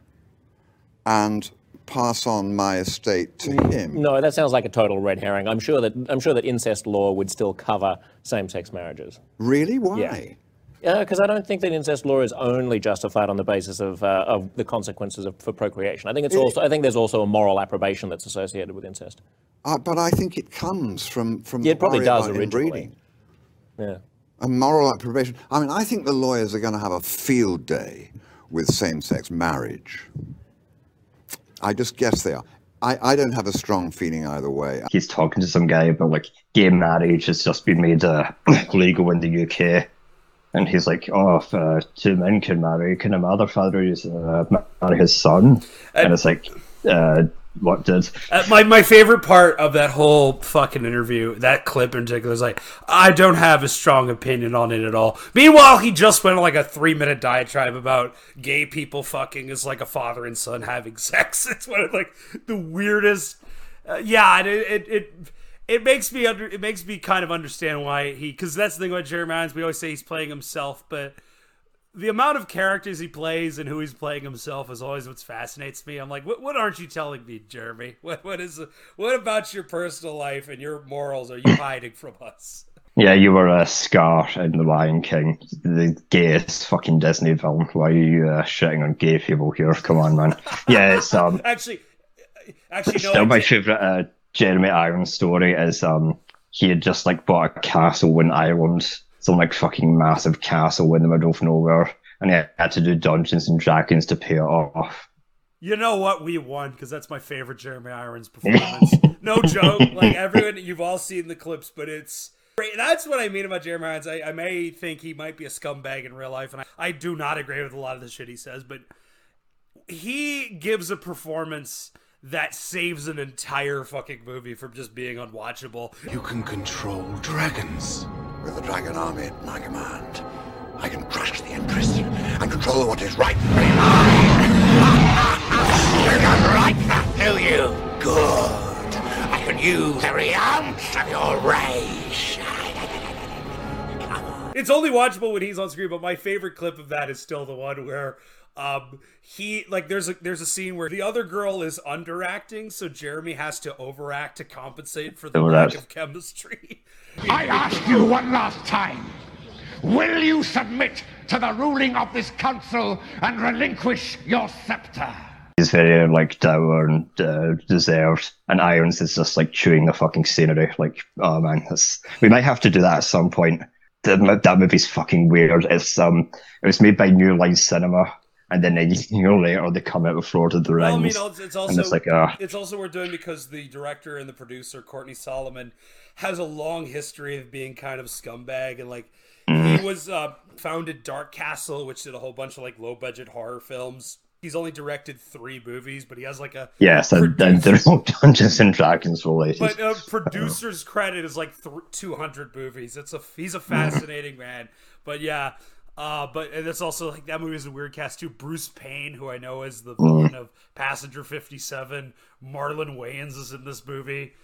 and pass on my estate to him. No, that sounds like a total red herring. I'm sure that I'm sure that incest law would still cover same-sex marriages. Really? Why? Yeah, because I don't think that incest law is only justified on the basis of uh, of the consequences of, for procreation. I think it's It- also I think there's also a moral approbation that's associated with incest. Uh, but I think it comes from from Yeah, it probably worry does about originally. inbreeding. Yeah. A moral approbation. I mean, I think the lawyers are going to have a field day with same-sex marriage. I just guess they are. I, I don't have a strong feeling either way. He's talking to some guy about like gay marriage has just been made uh, legal in the UK. And he's like, oh, if uh, two men can marry, can a mother father use, uh, marry his son? And it's like, uh, what did? Uh, my my favorite part of that whole fucking interview, that clip in particular, is like, I don't have a strong opinion on it at all. Meanwhile, he just went on like a three minute diatribe about gay people fucking is like a father and son having sex. It's one of like the weirdest. Uh, yeah, it, it it it makes me under it makes me kind of understand why he because that's the thing about Jeremy Irons. We always say he's playing himself, but the amount of characters he plays and who he's playing himself is always what fascinates me. I'm like, what, what aren't you telling me, Jeremy? What, what is, what about your personal life and your morals are you hiding from us? Yeah, you were a Scar in The Lion King, the gayest fucking Disney film. Why are you uh, shitting on gay people here? Come on, man. Yeah, it's um, Actually, actually, no. still my favorite uh, Jeremy Irons story is um, he had just like bought a castle in Ireland, some like fucking massive castle in the middle of nowhere, and he had to do Dungeons and Dragons to pay it off. You know what? We won because that's my favorite Jeremy Irons performance. no joke. Like everyone, you've all seen the clips, but it's great. That's what I mean about Jeremy Irons. I, I may think he might be a scumbag in real life, and I, I do not agree with a lot of the shit he says, but he gives a performance that saves an entire fucking movie from just being unwatchable. You can control dragons. With the dragon army at my command, I can crush the Empress and control what is rightfully mine. You right that, do you? Good. I can use every ounce of your rage. It's only watchable when he's on screen, but my favorite clip of that is still the one where um he like there's a there's a scene where the other girl is underacting, so Jeremy has to overact to compensate for the lack of chemistry. I ask you one last time. Will you submit to the ruling of this council and relinquish your scepter? He's very like dour and uh, reserved, and Irons is just like chewing the fucking scenery. Like, oh man, that's, we might have to do that at some point. That, that movie's fucking weird. It's um, it was made by New Line Cinema, and then a year later they come out with of the Rings. Well, I mean, it's, it's also it's like, uh, it's also worth doing because the director and the producer Courtney Solomon has a long history of being kind of scumbag and like Mm-hmm. he was uh, founded Dark Castle, which did a whole bunch of like low budget horror films. He's only directed three movies, but he has like a Yes, and, and they're all Dungeons and Dragons related. but a producer's credit is like th- 200 movies. It's a he's a fascinating man. But yeah, uh, but and it's also like that movie is a weird cast too. Bruce Payne, who I know is the villain of Passenger 57, Marlon Wayans is in this movie.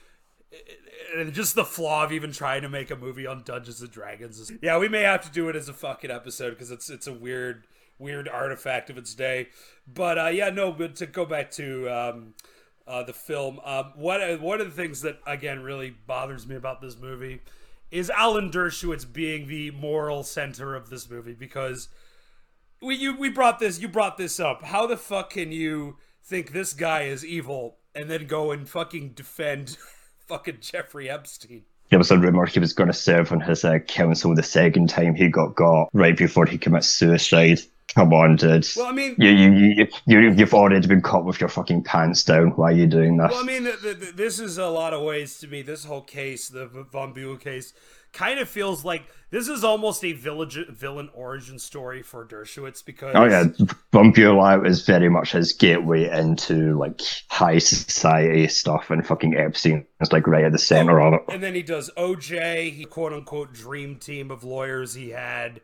And just the flaw of even trying to make a movie on Dungeons and Dragons is yeah. We may have to do it as a fucking episode because it's it's a weird weird artifact of its day. But uh, yeah, no. But to go back to um, uh, the film, um, one one of the things that again really bothers me about this movie is Alan Dershowitz being the moral center of this movie because we you we brought this you brought this up. How the fuck can you think this guy is evil and then go and fucking defend fucking Jeffrey Epstein? There was a rumor he was going to serve on his uh, counsel the second time he got got, right before he commits suicide. Come on, dude. Well, I mean- you, you, you, you, you've already been caught with your fucking pants down. Why are you doing this? Well, I mean, this is a lot of ways to me. This whole case, the Von Bulow case, kind of feels like this is almost a village, villain origin story for Dershowitz because Oh yeah, Von Bulow is very much his gateway into like high society stuff, and fucking Epstein is like right at the center oh, of it. And then he does OJ, he quote unquote dream team of lawyers he had.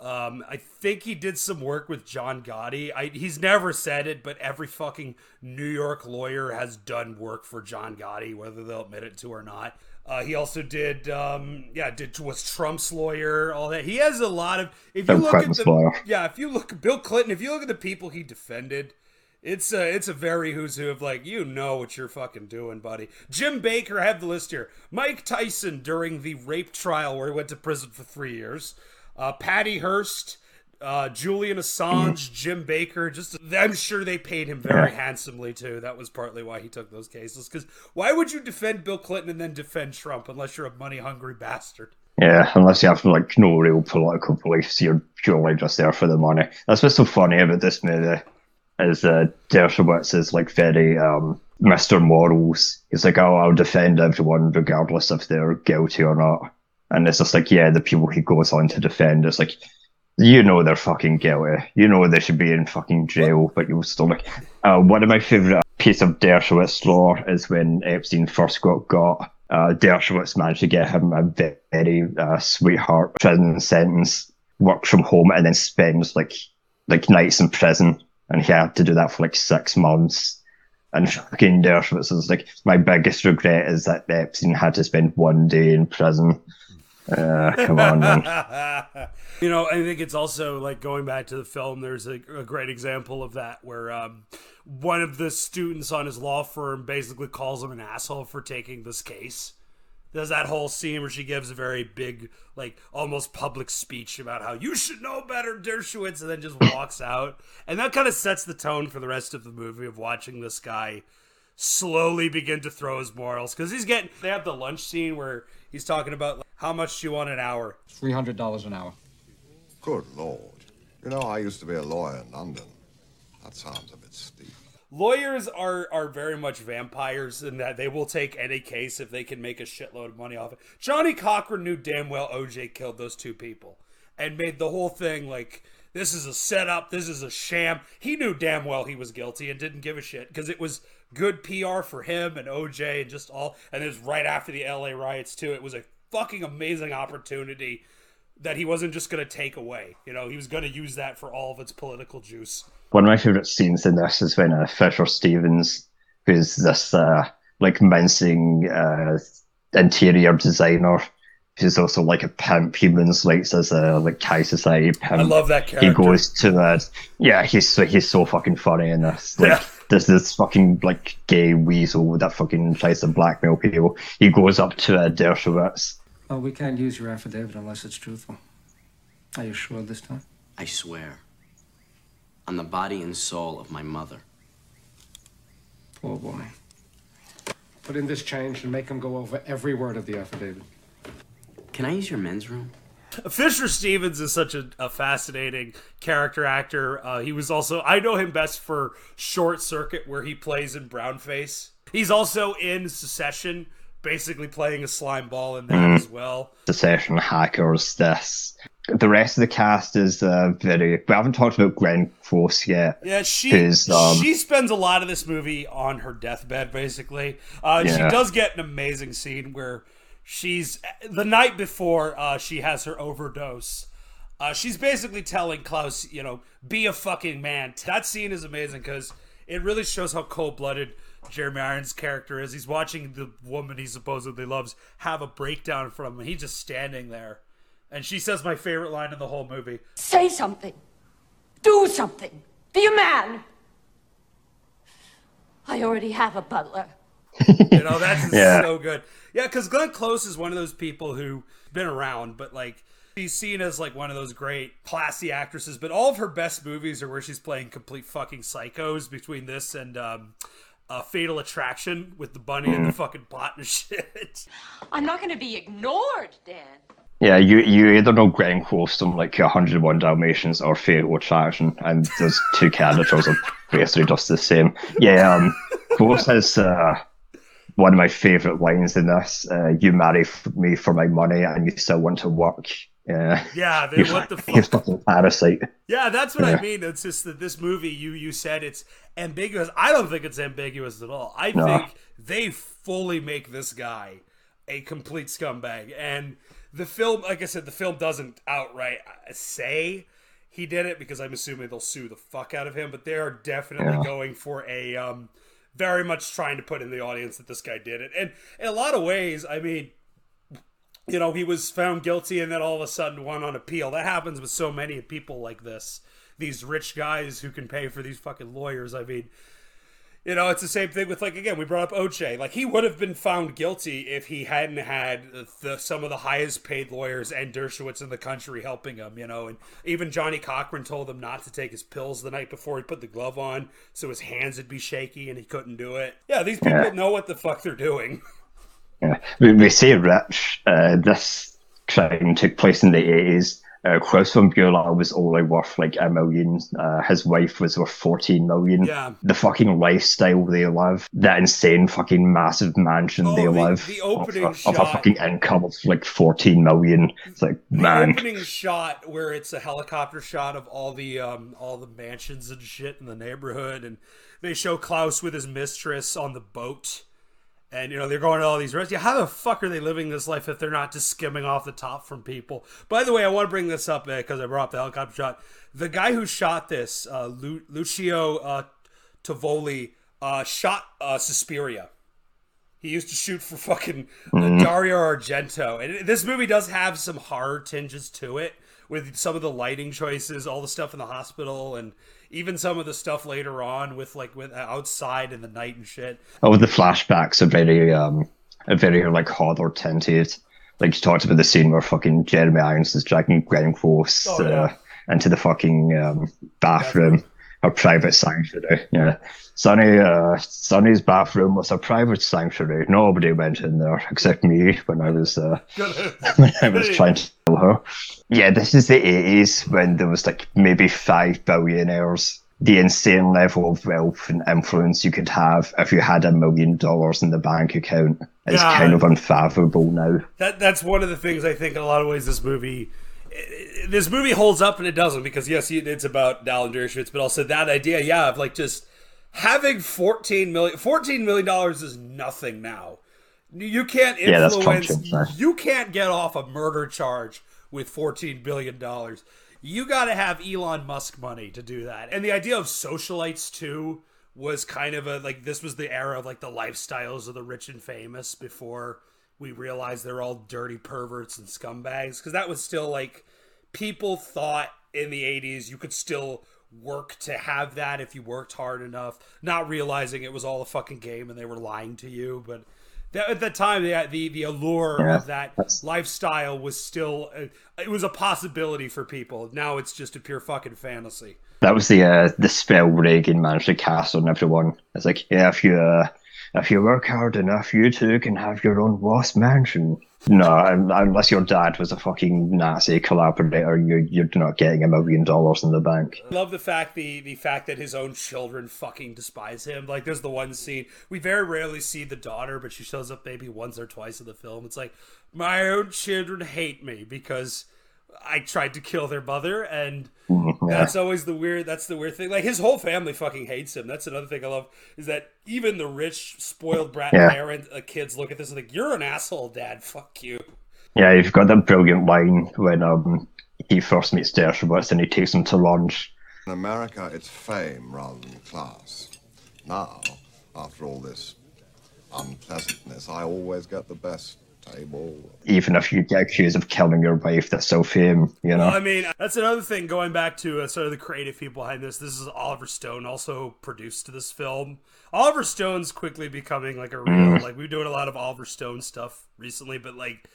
Um, I think he did some work with John Gotti. I, he's never said it, but every fucking New York lawyer has done work for John Gotti, whether they'll admit it to or not. Uh, he also did, um, yeah, did was Trump's lawyer, all that. He has a lot of. If you Bill look Clinton's at the, lawyer. yeah, if you look Bill Clinton, if you look at the people he defended, it's a it's a very who's who of like you know what you're fucking doing, buddy. Jim Bakker, I have the list here. Mike Tyson during the rape trial where he went to prison for three years. Uh, Patty Hearst, uh, Julian Assange, Jim Bakker. Just I'm sure they paid him very handsomely too. That was partly why he took those cases. Because why would you defend Bill Clinton and then defend Trump unless you're a money hungry bastard? Yeah, unless you have like no real political beliefs, you're purely just there for the money. That's what's so funny about this movie is uh, Dershowitz is like very um, Mr. Morals. He's like, oh, I'll defend everyone regardless if they're guilty or not. And it's just like, yeah, the people he goes on to defend, it's like, you know they're fucking guilty. You know they should be in fucking jail, but you'll still like. Uh, one of my favourite piece of Dershowitz lore is when Epstein first got got. Uh, Dershowitz managed to get him a ve- very uh, sweetheart prison sentence, works from home, and then spends like like nights in prison, and he had to do that for like six months. And fucking Dershowitz is like, my biggest regret is that Epstein had to spend one day in prison. Uh, come on, man. you know, I think it's also like going back to the film. There's a, a great example of that where um, one of the students on his law firm basically calls him an asshole for taking this case. There's that whole scene where she gives a very big, like almost public speech about how you should know better, Dershowitz, and then just walks out. And that kind of sets the tone for the rest of the movie of watching this guy slowly begin to throw his morals because he's getting. They have the lunch scene where he's talking about like, how much do you want an hour. Three hundred dollars an hour. Good Lord. You know, I used to be a lawyer in London. That sounds a bit steep. lawyers are are very much vampires in that they will take any case if they can make a shitload of money off it. Johnnie Cochran knew damn well OJ killed those two people and made the whole thing like this is a setup, this is a sham. He knew damn well he was guilty and didn't give a shit because it was good PR for him and OJ and just all. And it was right after the LA riots too. It was a fucking amazing opportunity that he wasn't just going to take away. You know, he was going to use that for all of its political juice. One of my favourite scenes in this is when uh, Fisher Stevens, who's this uh, like mincing uh, interior designer, who's also like a pimp. He moonlights as a like high society pimp. I love that character. He goes to that. Yeah, he's so he's so fucking funny in this. Like, Yeah. There's this fucking like gay weasel that fucking tries to blackmail people. He goes up to uh, Dershowitz. Oh, we can't use your affidavit unless it's truthful. Are you sure this time? I swear. On the body and soul of my mother. Poor boy. Put in this change and make him go over every word of the affidavit. Can I use your men's room? Fisher Stevens is such a, a fascinating character actor. Uh, he was also I know him best for Short Circuit, where he plays in Brownface. He's also in Succession, basically playing a slime ball in that Mm. as well. Succession hackers. This the rest of the cast is uh, very. We haven't talked about Glenn Force yet. Yeah, she um, she spends a lot of this movie on her deathbed, basically. Uh, She does get an amazing scene where she's the night before uh, she has her overdose. Uh, she's basically telling Klaus, you know, be a fucking man. That scene is amazing because it really shows how cold blooded Jeremy Irons' character is. He's watching the woman he supposedly loves have a breakdown from him. He's just standing there. And she says my favorite line in the whole movie. Say something. Do something. Be a man. I already have a butler. You know, that's Yeah. so good. Yeah, because Glenn Close is one of those people who been around, but like she's seen as like one of those great classy actresses. But all of her best movies are where she's playing complete fucking psychos. Between this and um, uh, Fatal Attraction with the bunny and the fucking pot and shit. I'm not going to be ignored, Dan. Yeah, you you either know Glenn Close from like 101 Dalmatians or Fatal Attraction, and those two characters are basically just the same. Yeah, um, Close has uh, one of my favorite lines in this. Uh, you marry f- me for my money, and you still want to work. Yeah, Yeah, you they, what the fuck? you fucking parasite. Yeah, that's what Yeah. I mean. It's just that this movie, you you said it's ambiguous. I don't think it's ambiguous at all. I No. think they fully make this guy a complete scumbag. And the film, like I said, the film doesn't outright uh, say he did it because I'm assuming they'll sue the fuck out of him. But they are definitely Yeah. going for a um, very much trying to put in the audience that this guy did it. And in a lot of ways, I mean, you know, he was found guilty and then all of a sudden won on appeal. That happens with so many people like this. These rich guys who can pay for these fucking lawyers. I mean, you know, it's the same thing with like again, we brought up OJ. Like he would have been found guilty if he hadn't had the, some of the highest paid lawyers and Dershowitz in the country helping him. You know, and even Johnnie Cochran told him not to take his pills the night before he put the glove on, so his hands would be shaky and he couldn't do it. Yeah, these people Yeah. know what the fuck they're doing. Yeah. We, we say rich. Uh, this crime took place in the 80s. Uh, Klaus von Bülow was only worth like a million. Uh, his wife was worth 14 million. Yeah. The fucking lifestyle they live, that insane fucking massive mansion they Oh, the- live, the of- opening of, of a fucking income of like 14 million. It's like, the man. opening shot where it's a helicopter shot of all the um all the mansions and shit in the neighborhood and they show Klaus with his mistress on the boat and you know they're going to all these restaurants. Yeah, how the fuck are they living this life if they're not just skimming off the top from people? By the way, I want to bring this up because I brought up the helicopter shot. The guy who shot this, uh, Lu- Lucio uh, Tovoli, uh, shot uh, Suspiria. He used to shoot for fucking Mhm. Dario Argento. And this movie does have some horror tinges to it with some of the lighting choices, all the stuff in the hospital, and even some of the stuff later on with like with outside in the night and shit. All the flashbacks are very, um, are very like horror tinted. Like you talked about the scene where fucking Jeremy Irons is dragging Close Oh, yeah. uh, into the fucking um, bathroom, her private sanctuary. Yeah, Sonny, uh, Sonny's bathroom was a private sanctuary. Nobody went in there except me when I was uh, when I was trying to kill her. Yeah, this is the eighties when there was like maybe five billionaires. The insane level of wealth and influence you could have if you had a million dollars in the bank account is Yeah. kind of unfathomable now. That that's one of the things I think in a lot of ways this movie this movie holds up and it doesn't because yes it's about Alan Dershowitz but also that idea yeah of like just having 14 million 14 million dollars is nothing now. You can't influence change, you can't get off a murder charge with 14 billion dollars. You got to have Elon Musk money to do that. And the idea of socialites too was kind of a like this was the era of like the lifestyles of the rich and famous before we realized they're all dirty perverts and scumbags because that was still like people thought in the 80s you could still work to have that if you worked hard enough not realizing it was all a fucking game and they were lying to you but that, at that time the the, the allure Yeah, of that lifestyle was still uh, it was a possibility for people. Now it's just a pure fucking fantasy. That was the uh, the spell Reagan managed to cast on everyone. It's like, yeah, if you uh, if you work hard enough, you too can have your own lost mansion. No, unless your dad was a fucking Nazi collaborator, you're you're not getting a million dollars in the bank. Love the fact the the fact that his own children fucking despise him. Like there's the one scene we very rarely see the daughter, but she shows up maybe once or twice in the film. It's like my own children hate me because I tried to kill their mother, and that's always the weird. That's the weird thing. Like his whole family fucking hates him. That's another thing I love is that even the rich, spoiled brat Yeah. parent uh, kids look at this and think, "You're an asshole, dad. Fuck you." Yeah, you've got that brilliant line when um he first meets Dershowitz and he takes him to lunch. In America, it's fame rather than class. Now, after all this unpleasantness, I always get the best table. Even if you get accused of killing your wife, that's so fame, you know? Well, I mean, that's another thing. Going back to uh, sort of the creative people behind this, this is Oliver Stone also produced this film. Oliver Stone's quickly becoming like a real Mm. like we've doing a lot of Oliver Stone stuff recently, but like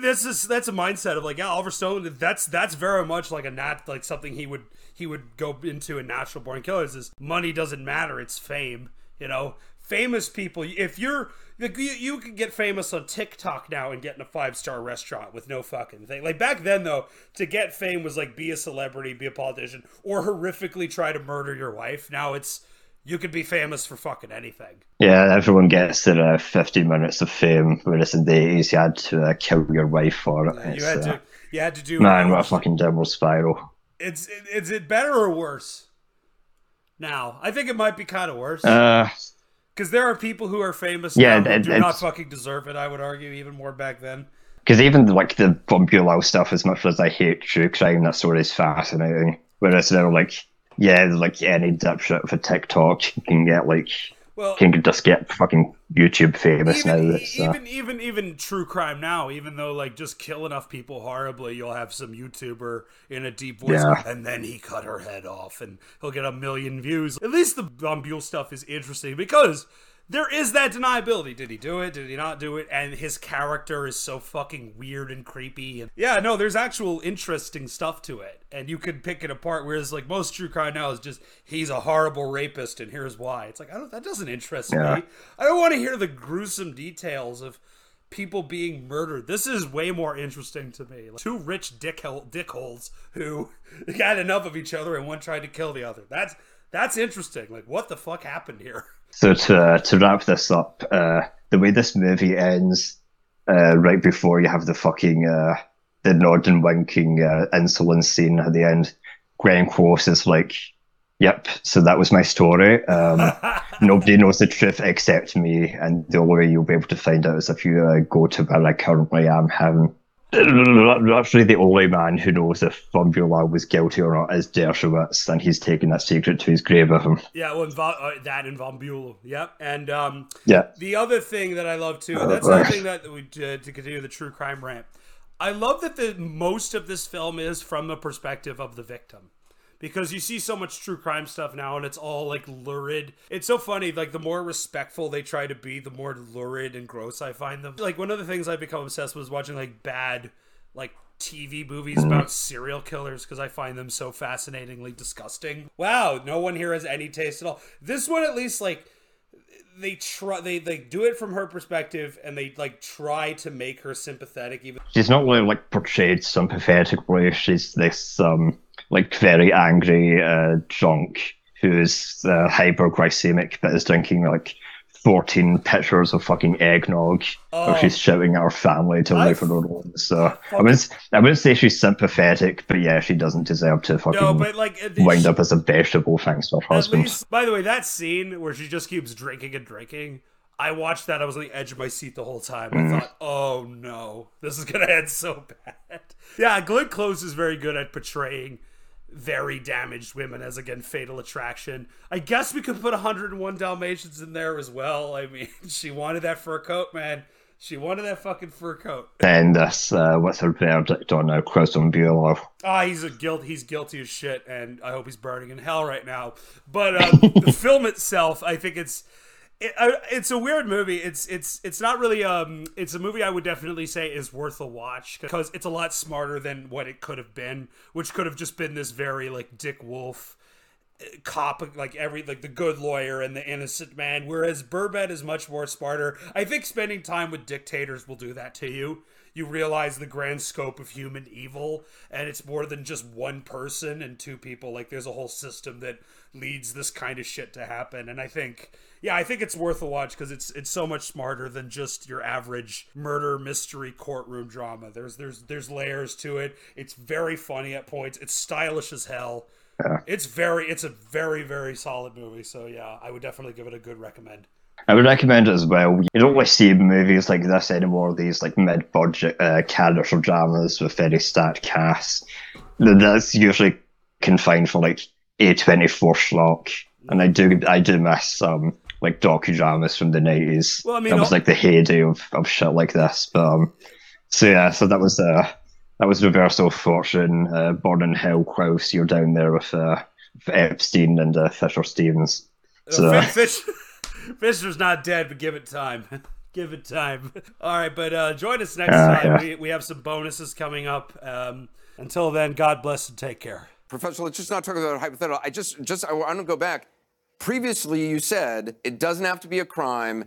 this is that's a mindset of like yeah, Oliver Stone. That's that's very much like a nat like something he would he would go into in Natural Born Killers. Is money doesn't matter; it's fame. You know, famous people. If you're like you, you can get famous on TikTok now and get in a five star restaurant with no fucking thing. Like back then though, to get fame was like be a celebrity, be a politician, or horrifically try to murder your wife. Now it's you could be famous for fucking anything. Yeah, everyone gets their uh, 50 minutes of fame, whereas in the 80s you had to uh, kill your wife for it. You It's, had uh, to you had to do Man, what a fucking downward spiral. It's is it better or worse? Now, I think it might be kind of worse. Uh, Because there are people who are famous Yeah, now it- do not fucking deserve it. I would argue even more back then. Because even like the Bulow stuff, as much as I hate true crime, that story is fascinating. Whereas they're like, yeah, like any dipshit a TikTok can get like, Well- can just get fucking YouTube famous now. It's, uh, Even even even true crime now, even though like just kill enough people horribly, you'll have some YouTuber in a deep voice, Yeah. and then he cut her head off, and he'll get a million views. At least the Von Bulow stuff is interesting because there is that deniability. Did he do it? Did he not do it? And his character is so fucking weird and creepy. And yeah, no, there's actual interesting stuff to it, and you could pick it apart. Whereas like most true crime now is just he's a horrible rapist, and here's why. It's like I don't. That doesn't interest Yeah. me. I don't want to hear the gruesome details of people being murdered. This is way more interesting to me. Like, two rich dick dickholes who got enough of each other and one tried to kill the other. That's that's interesting. Like what the fuck happened here? So to uh, to wrap this up, uh, the way this movie ends, uh, right before you have the fucking uh, the and winking uh, insulin scene at the end, Glenn Close is like, "Yep, so that was my story. Um, nobody knows the truth except me, and the only way you'll be able to find out is if you uh, go to where I currently am, heaven." Actually, the only man who knows if Von Bulow was guilty or not is Dershowitz, and he's taken that secret to his grave with him. Yeah, well, uh, that and Von Bulow. Yep. And um, Yeah. the other thing that I love too, Oh, that's the other thing that we uh, to continue the true crime rant. I love that the most of this film is from the perspective of the victim. Because you see so much true crime stuff now and it's all like lurid. It's so funny, like the more respectful they try to be, the more lurid and gross I find them. Like one of the things I become obsessed with is watching like bad like TV movies about serial killers because I find them so fascinatingly disgusting. Wow, no one here has any taste at all. This one at least like they try they they do it from her perspective and they like try to make her sympathetic even she's not really like portrayed sympathetically. She's this um like very angry uh drunk who's uh, hyperglycemic but is drinking like 14 pitchers of fucking eggnog Oh. or she's shouting at her family to leave her alone. So I wouldn't I wouldn't say she's sympathetic, but yeah, she doesn't deserve to fucking No, but, like, wind she- up as a vegetable thanks to her husband. least, by the way, that scene where she just keeps drinking and drinking, I watched that. I was on the edge of my seat the whole time. I Mm. thought, oh no, this is gonna end so bad. Yeah, Glenn Close is very good at portraying very damaged women as again fatal attraction. I guess we could put 101 Dalmatians in there as well. I mean, she wanted that fur coat, man. She wanted that fucking fur coat. and this uh what's her verdict on uh Kristen Bueller. Ah, he's a guilt. He's guilty as shit, and I hope he's burning in hell right now. But uh, the film itself, I think it's it, uh, it's a weird movie. It's it's it's not really um. It's a movie I would definitely say is worth a watch because it's a lot smarter than what it could have been, which could have just been this very like Dick Wolf cop like every like the good lawyer and the innocent man whereas Barbet is much more smarter i think spending time with dictators will do that to you you realize the grand scope of human evil and it's more than just one person and two people. Like there's a whole system that leads this kind of shit to happen. And i think yeah i think it's worth a watch because it's it's so much smarter than just your average murder mystery courtroom drama. There's there's there's layers to it. It's very funny at points. It's stylish as hell. Yeah. it's very it's a very very solid movie. So yeah i would definitely give it a good recommend I would recommend it as well. You don't really see movies like this anymore. These like mid-budget uh, character dramas with very stacked casts. That's usually confined for like A twenty four schlock, and I do I do miss um like docudramas from the nineties. Well, I mean, that was like the heyday of, of shit like this. But um, so yeah, so that was uh that was Reversal of Fortune, uh, Born in Hell, Klaus. You're down there with uh, with Epstein and uh, Fisher Stevens. So. Uh, Fish, Fisher's not dead, but give it time. give it time. All right, but uh, join us next Uh, time. yeah. We, we have some bonuses coming up. Um, until then, God bless and take care. Professor, let's just not talk about hypothetical. I just, just, I want to go back. Previously, you said it doesn't have to be a crime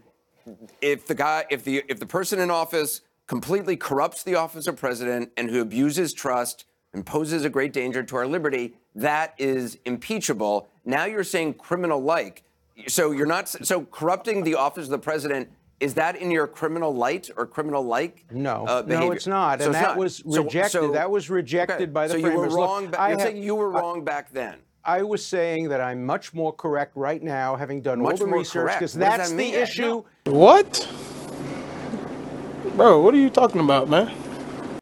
if the guy, if the, if the person in office completely corrupts the office of president and who abuses trust and poses a great danger to our liberty, that is impeachable. Now you're saying criminal-like. So you're not. So corrupting the office of the president is that in your criminal light or criminal-like? No, uh, no, it's not, So and it's that not. was So- rejected. so- that was rejected okay. by the so framers. you were Look, wrong. ba- I you're saying you were I- wrong back then. I was saying that I'm much more correct right now, having done Much all the more research, correct? because that's that the issue. What? Bro, what are you talking about, man?